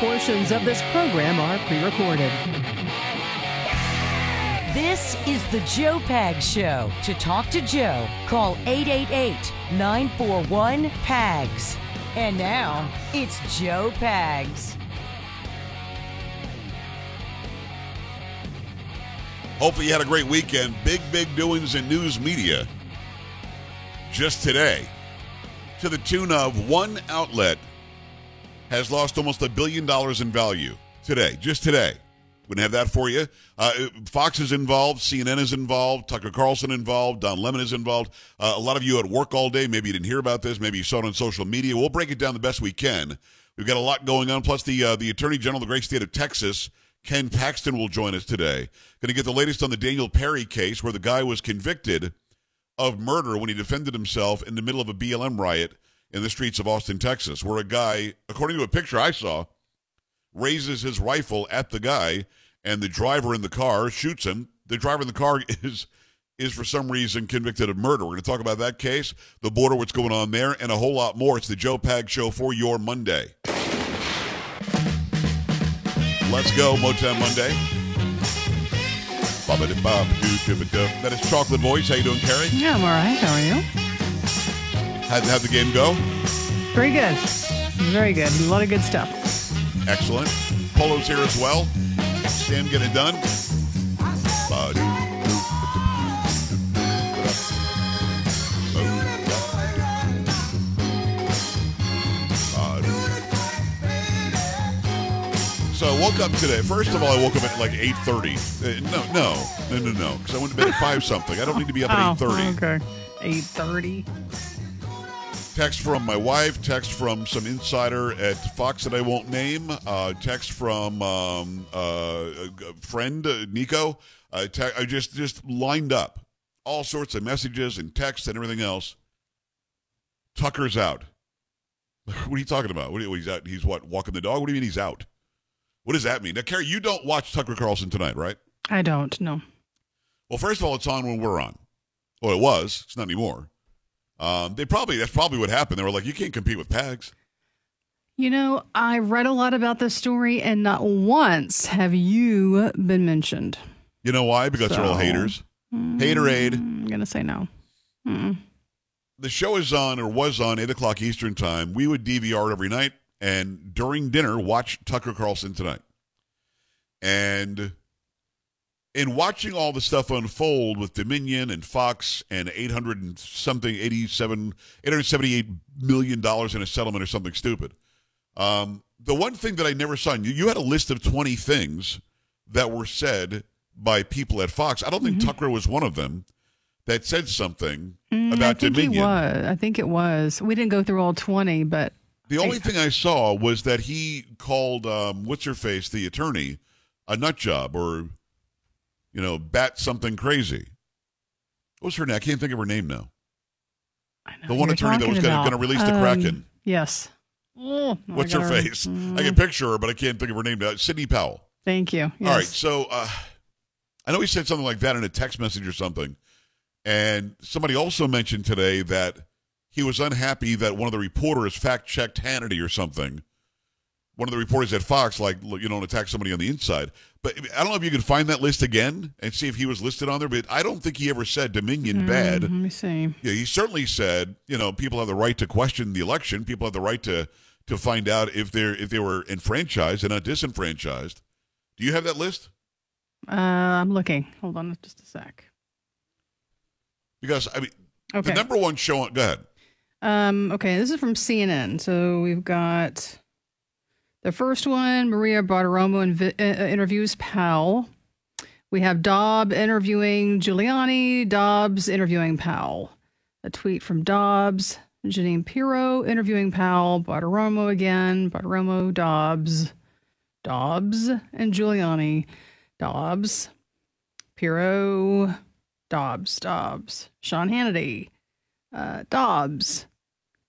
portions of this program are pre recorded. This is the Joe Pag Show. To talk to Joe, call 888 941 PAGS. And now, it's Joe Pags. Hopefully, you had a great weekend. Big, big doings in news media just today to the tune of one outlet has lost almost a billion dollars in value today, just today. Wouldn't have that for you. Uh, Fox is involved, CNN is involved, Tucker Carlson involved, Don Lemon is involved. Uh, a lot of you at work all day. Maybe you didn't hear about this. Maybe you saw it on social media. We'll break it down the best we can. We've got a lot going on. Plus, the uh, the Attorney General of the great state of Texas, Ken Paxton, will join us today. Going to get the latest on the Daniel Perry case, where the guy was convicted of murder when he defended himself in the middle of a BLM riot in the streets of Austin, Texas, where a guy, according to a picture I saw, raises his rifle at the guy and the driver in the car shoots him. The driver in the car is is for some reason convicted of murder. We're going to talk about that case, the border, what's going on there, and a whole lot more. It's the Joe Pag Show for your Monday. Let's go, Motown Monday. That is Chocolate Voice. How you doing, Carrie? Yeah, I'm all right. How are you? How'd, how'd the game go? Very good. Very good. A lot of good stuff. Excellent. Polo's here as well. Sam get it done. So I woke up today. First of all, I woke up at like eight thirty. Uh, no, no, no, no, no, because I went to bed at five something. I don't need to be up at Oh, eight thirty. Okay. Eight thirty. Text from my wife. Text from some insider at Fox that I won't name. Uh, text from um, uh, a friend uh, Nico. Uh, te- I just just lined up all sorts of messages and texts and everything else. Tucker's out. What are you talking about? What, he's out. He's what? Walking the dog? What do you mean he's out? What does that mean? Now, Carrie, you don't watch Tucker Carlson tonight, right? I don't No. Well, first of all, it's on when we're on. Well, it was. It's not anymore. Um, they probably that's probably what happened. They were like, you can't compete with Pags. You know, I read a lot about this story, and not once have you been mentioned. You know why? Because they're all So- haters. Haterade. I'm gonna say no. Mm. The show is on or was on eight o'clock Eastern time. We would DVR it every night, and during dinner, watch Tucker Carlson tonight. And in watching all the stuff unfold with Dominion and Fox and 800 and something, 87, 878 million dollars in a settlement or something stupid. Um, the one thing that I never saw, and you, you had a list of 20 things that were said by people at Fox. I don't think Tucker was one of them that said something Mm, about I think Dominion. he was. I think it was. We didn't go through all twenty, but The only thing I saw was that he called um, what's her face, the attorney, a nut job or you know, bat something crazy. What was her name? I can't think of her name now. I know The one attorney that was gonna- release the Um, Kraken. Yes. Oh, What's her face? I Mm, can picture her, but I can't think of her name now. Sidney Powell. Thank you. Yes. All right, so uh, I know he said something like that in a text message or something, and somebody also mentioned today that he was unhappy that one of the reporters fact checked Hannity or something. One of the reporters at Fox, like you know, attack somebody on the inside. But I don't know if you can find that list again and see if he was listed on there. But I don't think he ever said Dominion bad. Mm, Let me see. Yeah, he certainly said, you know, people have the right to question the election. People have the right to to find out if they're if they were enfranchised and not disenfranchised. Do you have that list? Uh, I'm looking. Hold on, just a sec. Because I mean, Okay. the number one show. on Go ahead. Um, okay, this is from CNN. So we've got the first one Maria Bartiromo invi- uh, interviews Powell. We have Dobb interviewing Giuliani, Dobbs interviewing Powell. A tweet from Dobbs, Jeanine Pirro interviewing Powell, Bartiromo again, Bartiromo, Dobbs, Dobbs, and Giuliani, Dobbs, Pirro, Dobbs, Dobbs, Sean Hannity, uh, Dobbs,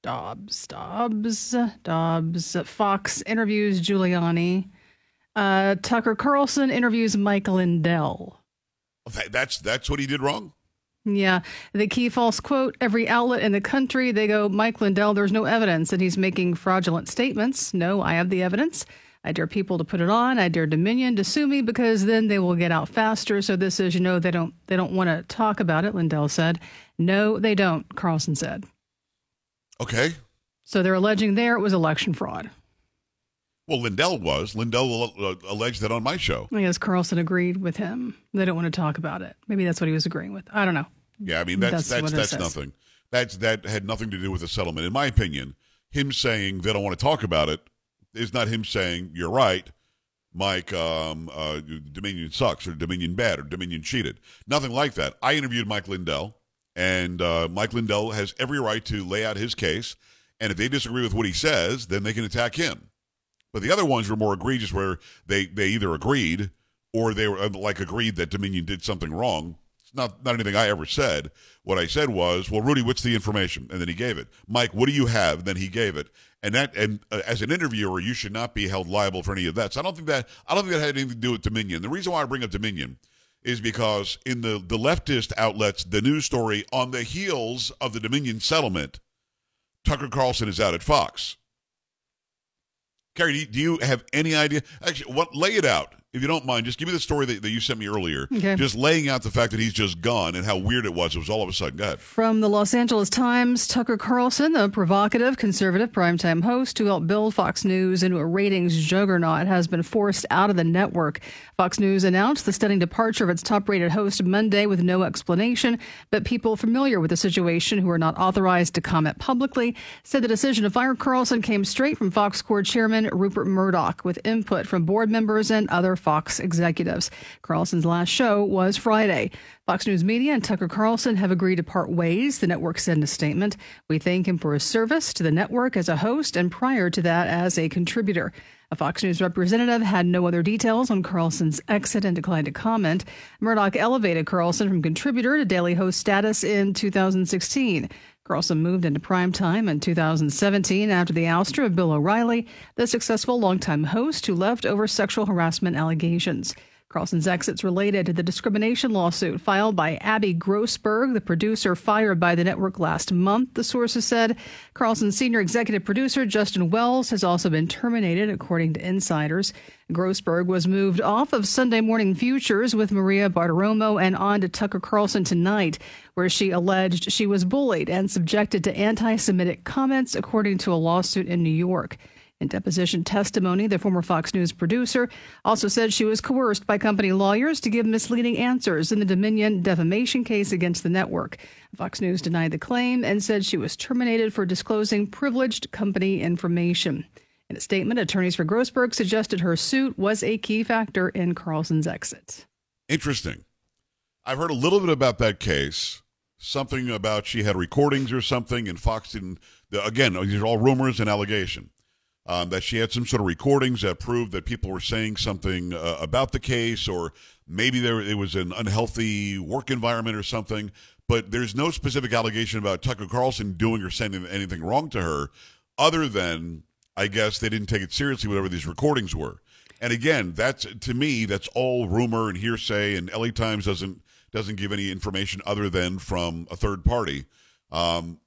Dobbs, Dobbs, Dobbs. Fox interviews Giuliani. Uh, Tucker Carlson interviews Mike Lindell. That- That's that's what he did wrong. Yeah, the key false quote every outlet in the country, they go, Mike Lindell, there's no evidence that he's making fraudulent statements. No, I have the evidence. I dare people to put it on. I dare Dominion to sue me because then they will get out faster. So this is, you know, they don't they don't want to talk about it. Lindell said, "No, they don't." Carlson said. Okay. So they're alleging there it was election fraud. Well, Lindell was. Lindell uh, alleged that on my show. I guess Carlson agreed with him. They don't want to talk about it. Maybe that's what he was agreeing with. I don't know. Yeah, I mean that's that's that's, that's nothing. That's that had nothing to do with the settlement, in my opinion. Him saying they don't want to talk about it is not him saying you're right, Mike. Um, uh, Dominion sucks or Dominion bad or Dominion cheated. Nothing like that. I interviewed Mike Lindell, and uh, Mike Lindell has every right to lay out his case. And if they disagree with what he says, then they can attack him. But the other ones were more egregious, where they they either agreed or they were uh, like agreed that Dominion did something wrong. It's not not anything I ever said. What I said was, "Well, Rudy, what's the information?" And then he gave it. Mike, what do you have? And then he gave it. And that and uh, as an interviewer, you should not be held liable for any of that. So I don't think that I don't think that had anything to do with Dominion. The reason why I bring up Dominion is because in the the leftist outlets, the news story on the heels of the Dominion settlement, Tucker Carlson is out at Fox. Carrie, do you have any idea? Actually, what lay it out if you don't mind, just give me the story that, that you sent me earlier. Okay. Just laying out the fact that he's just gone and how weird it was. It was all of a sudden. Go ahead. From the Los Angeles Times, Tucker Carlson, the provocative conservative primetime host who helped build Fox News into a ratings juggernaut, has been forced out of the network. Fox News announced the stunning departure of its top rated host Monday with no explanation, but people familiar with the situation who are not authorized to comment publicly said the decision to fire Carlson came straight from Fox Corp chairman Rupert Murdoch with input from board members and other Fox executives. Carlson's last show was Friday. Fox News Media and Tucker Carlson have agreed to part ways, the network said in a statement. We thank him for his service to the network as a host and prior to that as a contributor. A Fox News representative had no other details on Carlson's exit and declined to comment. Murdoch elevated Carlson from contributor to daily host status in 2016. Carlson moved into primetime in 2017 after the ouster of Bill O'Reilly, the successful longtime host who left over sexual harassment allegations. Carlson's exit's related to the discrimination lawsuit filed by Abby Grossberg, the producer fired by the network last month, the sources said. Carlson's senior executive producer, Justin Wells, has also been terminated, according to insiders. Grossberg was moved off of Sunday Morning Futures with Maria Bartiromo and on to Tucker Carlson tonight, where she alleged she was bullied and subjected to anti Semitic comments, according to a lawsuit in New York. In deposition testimony, the former Fox News producer also said she was coerced by company lawyers to give misleading answers in the Dominion defamation case against the network. Fox News denied the claim and said she was terminated for disclosing privileged company information. In a statement, attorneys for Grossberg suggested her suit was a key factor in Carlson's exit. Interesting. I've heard a little bit about that case. Something about she had recordings or something, and Fox didn't. Again, these are all rumors and allegation um, that she had some sort of recordings that proved that people were saying something uh, about the case, or maybe there it was an unhealthy work environment or something. But there's no specific allegation about Tucker Carlson doing or saying anything wrong to her, other than I guess they didn't take it seriously, whatever these recordings were. And again, that's to me, that's all rumor and hearsay, and LA Times doesn't doesn't give any information other than from a third party. Um,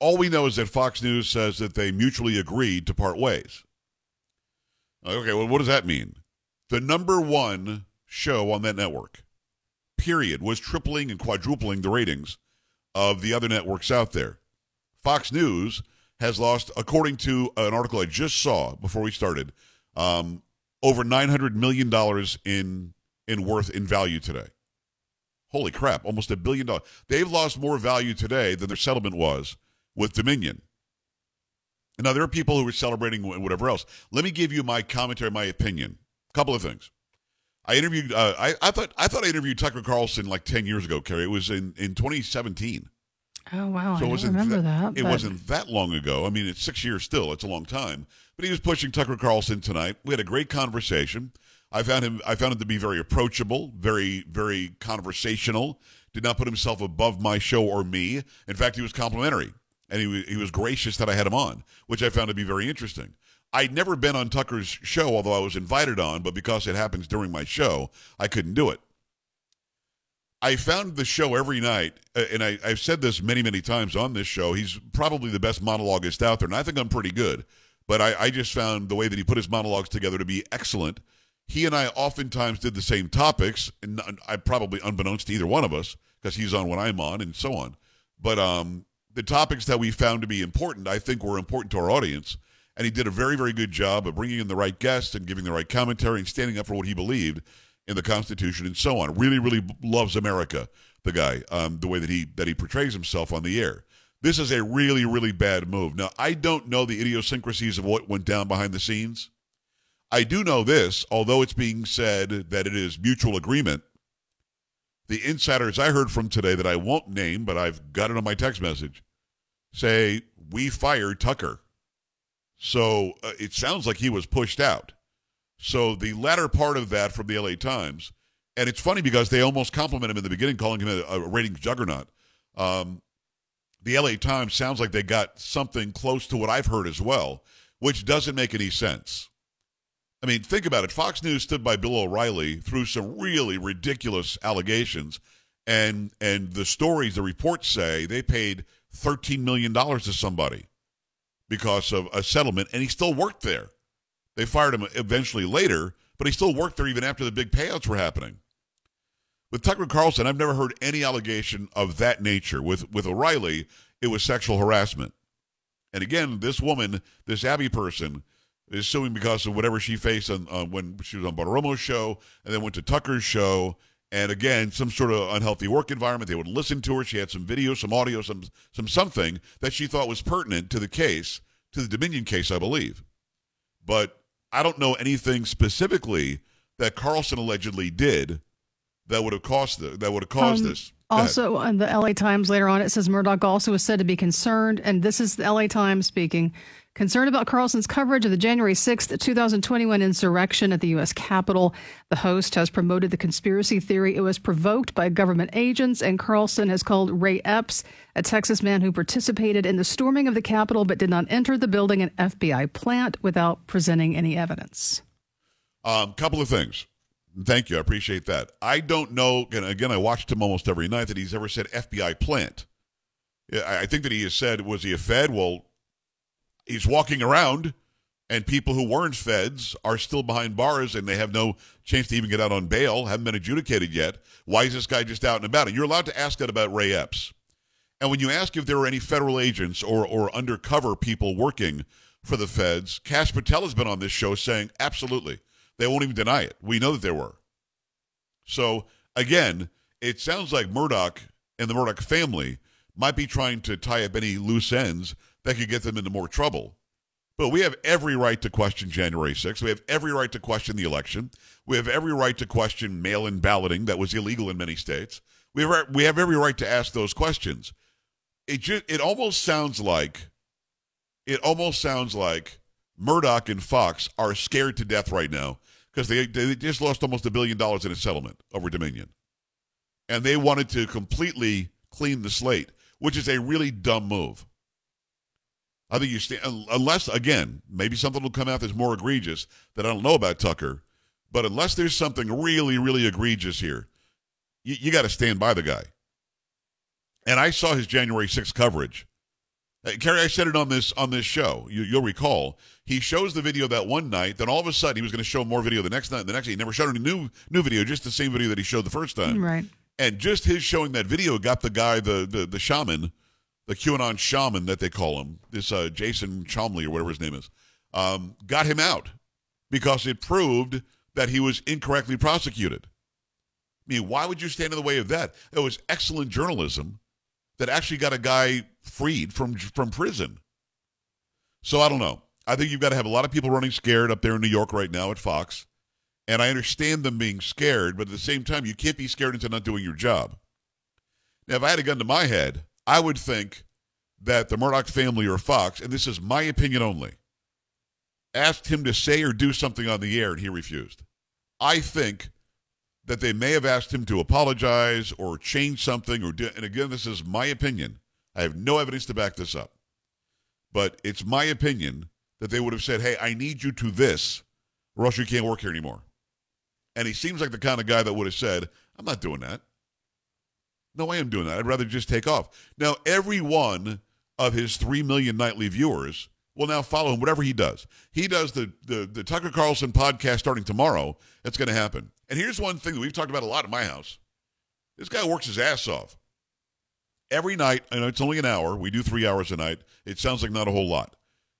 all we know is that Fox News says that they mutually agreed to part ways. Okay, well, what does that mean? The number one show on that network, period, was tripling and quadrupling the ratings of the other networks out there. Fox News has lost, according to an article I just saw before we started, um, over $900 million in, in worth in value today. Holy crap, almost a billion dollars. They've lost more value today than their settlement was with Dominion. Now, there are people who are celebrating whatever else. Let me give you my commentary, my opinion. A couple of things. I interviewed. Uh, I, I thought. I thought I interviewed Tucker Carlson like ten years ago. Carrie, it was in in 2017. Oh wow! So I don't remember that. that it wasn't that long ago. I mean, it's six years still. It's a long time. But he was pushing Tucker Carlson tonight. We had a great conversation. I found him. I found him to be very approachable, very very conversational. Did not put himself above my show or me. In fact, he was complimentary and he, he was gracious that I had him on, which I found to be very interesting. I'd never been on Tucker's show, although I was invited on, but because it happens during my show, I couldn't do it. I found the show every night, uh, and I, have said this many, many times on this show. He's probably the best monologuist out there, and I think I'm pretty good. but I, I just found the way that he put his monologues together to be excellent. He and I oftentimes did the same topics, and I probably unbeknownst to either one of us, because he's on when I'm on, and so on. But um, the topics that we found to be important, I think, were important to our audience. And he did a very, very good job of bringing in the right guests and giving the right commentary and standing up for what he believed in the Constitution and so on. Really, really loves America, the guy, um, the way that he that he portrays himself on the air. This is a really, really bad move. Now, I don't know the idiosyncrasies of what went down behind the scenes. I do know this, although it's being said that it is mutual agreement. The insiders I heard from today that I won't name, but I've got it on my text message, say we fired Tucker. So uh, it sounds like he was pushed out. So the latter part of that from the LA Times, and it's funny because they almost compliment him in the beginning, calling him a, a ratings juggernaut. Um, the LA Times sounds like they got something close to what I've heard as well, which doesn't make any sense. I mean, think about it. Fox News stood by Bill O'Reilly through some really ridiculous allegations, and and the stories, the reports say they paid thirteen million dollars to somebody because of a settlement, and he still worked there. They fired him eventually later, but he still worked there even after the big payouts were happening. With Tucker Carlson, I've never heard any allegation of that nature. With with O'Reilly, it was sexual harassment. And again, this woman, this Abby person, is suing because of whatever she faced on, uh, when she was on Bartiromo's show and then went to Tucker's show. And again, some sort of unhealthy work environment. They would listen to her. She had some video, some audio, some some something that she thought was pertinent to the case, to the Dominion case, I believe. But I don't know anything specifically that Carlson allegedly did that would have caused the, that would have caused um, this. Also, in the LA Times later on, it says Murdoch also was said to be concerned, and this is the LA Times speaking, concerned about Carlson's coverage of the January 6th, 2021 insurrection at the U.S. Capitol. The host has promoted the conspiracy theory it was provoked by government agents, and Carlson has called Ray Epps, a Texas man who participated in the storming of the Capitol but did not enter the building, an FBI plant, without presenting any evidence. A um, couple of things. Thank you. I appreciate that. I don't know, and again, I watched him almost every night, that he's ever said FBI plant. I think that he has said, was he a Fed? Well, he's walking around, and people who weren't Feds are still behind bars, and they have no chance to even get out on bail, haven't been adjudicated yet. Why is this guy just out and about? And you're allowed to ask that about Ray Epps. And when you ask if there were any federal agents or, or undercover people working for the feds, Kash Patel has been on this show saying, absolutely. They won't even deny it. We know that there were. So again, it sounds like Murdoch and the Murdoch family might be trying to tie up any loose ends that could get them into more trouble. But we have every right to question January 6th. We have every right to question the election. We have every right to question mail in balloting that was illegal in many states. We have, we have every right to ask those questions. It, just, it almost sounds like it almost sounds like Murdoch and Fox are scared to death right now because they, they just lost almost a billion dollars in a settlement over Dominion. And they wanted to completely clean the slate, which is a really dumb move. I think you stand, unless, again, maybe something will come out that's more egregious that I don't know about Tucker, but unless there's something really, really egregious here, you, you got to stand by the guy. And I saw his January 6th coverage. Uh, Carrie, I said it on this on this show. You, will recall he shows the video that one night. Then all of a sudden he was going to show more video the next night. The next day he never showed any new new video, just the same video that he showed the first time. Right. And just his showing that video got the guy, the the, the shaman, the QAnon shaman that they call him, this uh, Jason Chomley or whatever his name is, um, got him out because it proved that he was incorrectly prosecuted. I mean, why would you stand in the way of that? It was excellent journalism that actually got a guy freed from from prison. So I don't know. I think you've got to have a lot of people running scared up there in New York right now at Fox. And I understand them being scared, but at the same time, you can't be scared into not doing your job. Now, if I had a gun to my head, I would think that the Murdoch family or Fox, and this is my opinion only, asked him to say or do something on the air and he refused. I think that they may have asked him to apologize or change something or do, and again, this is my opinion. I have no evidence to back this up. But it's my opinion that they would have said, hey, I need you to this, or else you can't work here anymore. And he seems like the kind of guy that would have said, I'm not doing that. No, way I am doing that. I'd rather just take off. Now, every one of his 3 million nightly viewers will now follow him, whatever he does. He does the, the, the Tucker Carlson podcast starting tomorrow. That's going to happen. And here's one thing that we've talked about a lot in my house. This guy works his ass off. Every night, and it's only an hour. We do three hours a night. It sounds like not a whole lot,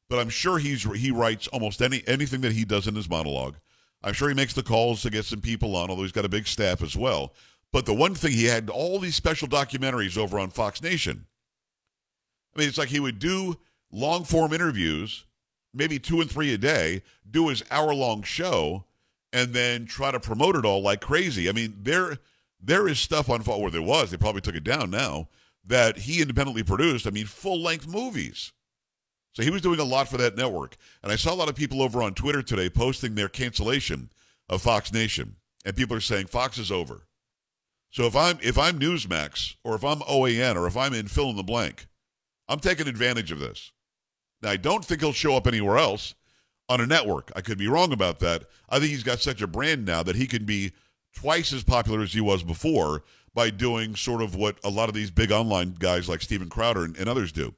but I'm sure he's he writes almost any anything that he does in his monologue. I'm sure he makes the calls to get some people on, although he's got a big staff as well. But the one thing he had all these special documentaries over on Fox Nation. I mean, it's like he would do long form interviews, maybe two and three a day, do his hour long show, and then try to promote it all like crazy. I mean, there there is stuff on where there was. They probably took it down now that he independently produced. I mean, full length movies. So he was doing a lot for that network. And I saw a lot of people over on Twitter today posting their cancellation of Fox Nation. And people are saying Fox is over. So if I'm if I'm Newsmax or if I'm OAN or if I'm in fill in the blank, I'm taking advantage of this. Now I don't think he'll show up anywhere else on a network. I could be wrong about that. I think he's got such a brand now that he can be twice as popular as he was before by doing sort of what a lot of these big online guys like Steven Crowder and, and others do.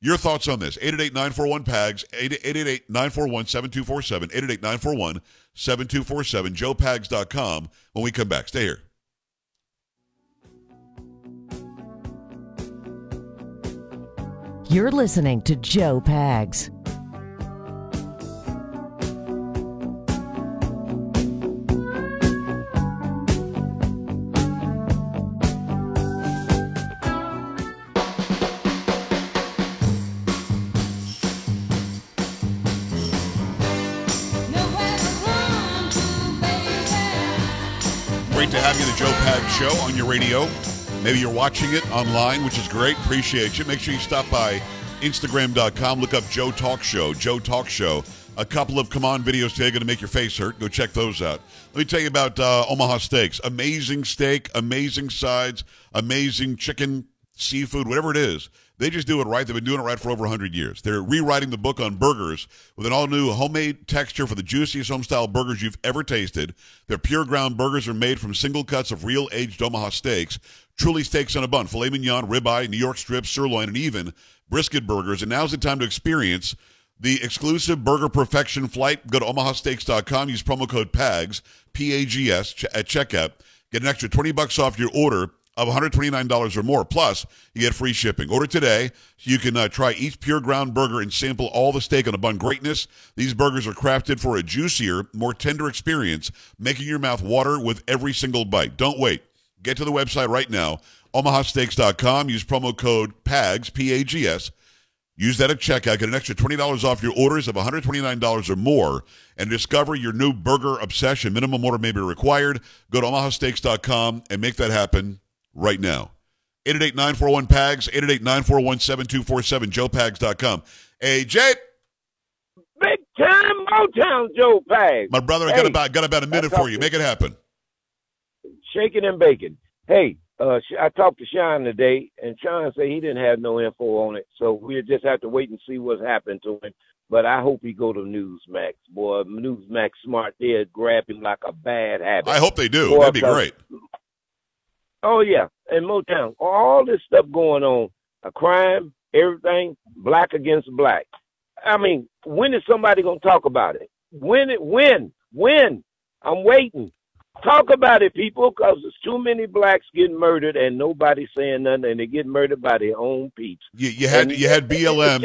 Your thoughts on this? 888-941-PAGS, 888-941-7247, 888-941-7247, joepags.com when we come back. Stay here. You're listening to Joe Pags. Great to have you, the Joe Pag Show, on your radio. Maybe you're watching it online, which is great. Appreciate you. Make sure you stop by Instagram.com. Look up Joe Talk Show. Joe Talk Show. A couple of come on videos today going to make your face hurt. Go check those out. Let me tell you about uh, Omaha Steaks. Amazing steak, amazing sides, amazing chicken, seafood, whatever it is. They just do it right. They've been doing it right for over 100 years. They're rewriting the book on burgers with an all new homemade texture for the juiciest home style burgers you've ever tasted. Their pure ground burgers are made from single cuts of real aged Omaha steaks, truly steaks on a bun, filet mignon, ribeye, New York strip, sirloin, and even brisket burgers. And now's the time to experience the exclusive Burger Perfection flight. Go to omahasteaks.com, use promo code PAGS, P A G S, ch- at checkout. Get an extra 20 bucks off your order of $129 or more. Plus, you get free shipping. Order today so you can uh, try each pure ground burger and sample all the steak on a bun greatness. These burgers are crafted for a juicier, more tender experience, making your mouth water with every single bite. Don't wait. Get to the website right now, omahasteaks.com. Use promo code PAGS, P-A-G-S. Use that at checkout. Get an extra $20 off your orders of $129 or more and discover your new burger obsession. Minimum order may be required. Go to omahasteaks.com and make that happen right now. 888-941-PAGS, 888-941-7247, joepags.com. Hey, Jay. Big time Motown Joe Pag. My brother, I got about got about a minute for you. Make it happen. Shaking and baking. Hey, uh, I talked to Sean today, and Sean said he didn't have no info on it, so we just have to wait and see what's happened to him. But I hope he go to Newsmax. Boy, Newsmax smart there, grab him like a bad habit. I hope they do. Boy, That'd be great. Oh yeah, and Motown, all this stuff going on, a crime, everything, black against black. I mean, when is somebody gonna talk about it? When it? When? When? I'm waiting. Talk about it, people, because there's too many blacks getting murdered and nobody saying nothing, and they get murdered by their own peeps. You, you had And you had BLM.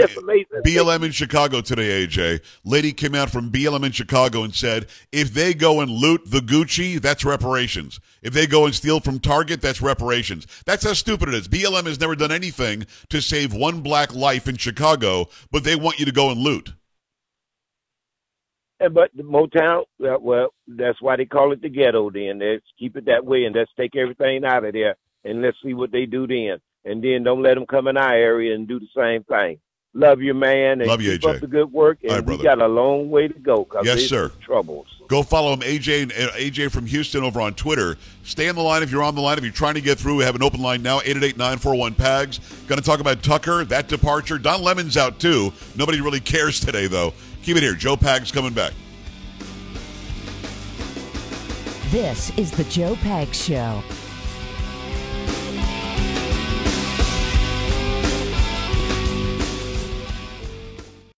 BLM in Chicago today, AJ. Lady came out from BLM in Chicago and said, if they go and loot the Gucci, that's reparations. If they go and steal from Target, that's reparations. That's how stupid it is. BLM has never done anything to save one black life in Chicago, but they want you to go and loot. And but the Motown, well, well, that's why they call it the ghetto. Then let's keep it that way, and let's take everything out of there, and let's see what they do then. And then don't let them come in our area and do the same thing. Love you, man, and Love you, keep AJ. up the good work. And All right, we got a long way to go. Yes, sir. Troubles. Go follow him, AJ and uh, AJ from Houston over on Twitter. Stay on the line if you're on the line. If you're trying to get through, we have an open line now, 888-941-PAGS. Going to talk about Tucker, that departure. Don Lemon's out too. Nobody really cares today, though. Keep it here. Joe Pags coming back. This is the Joe Pags Show.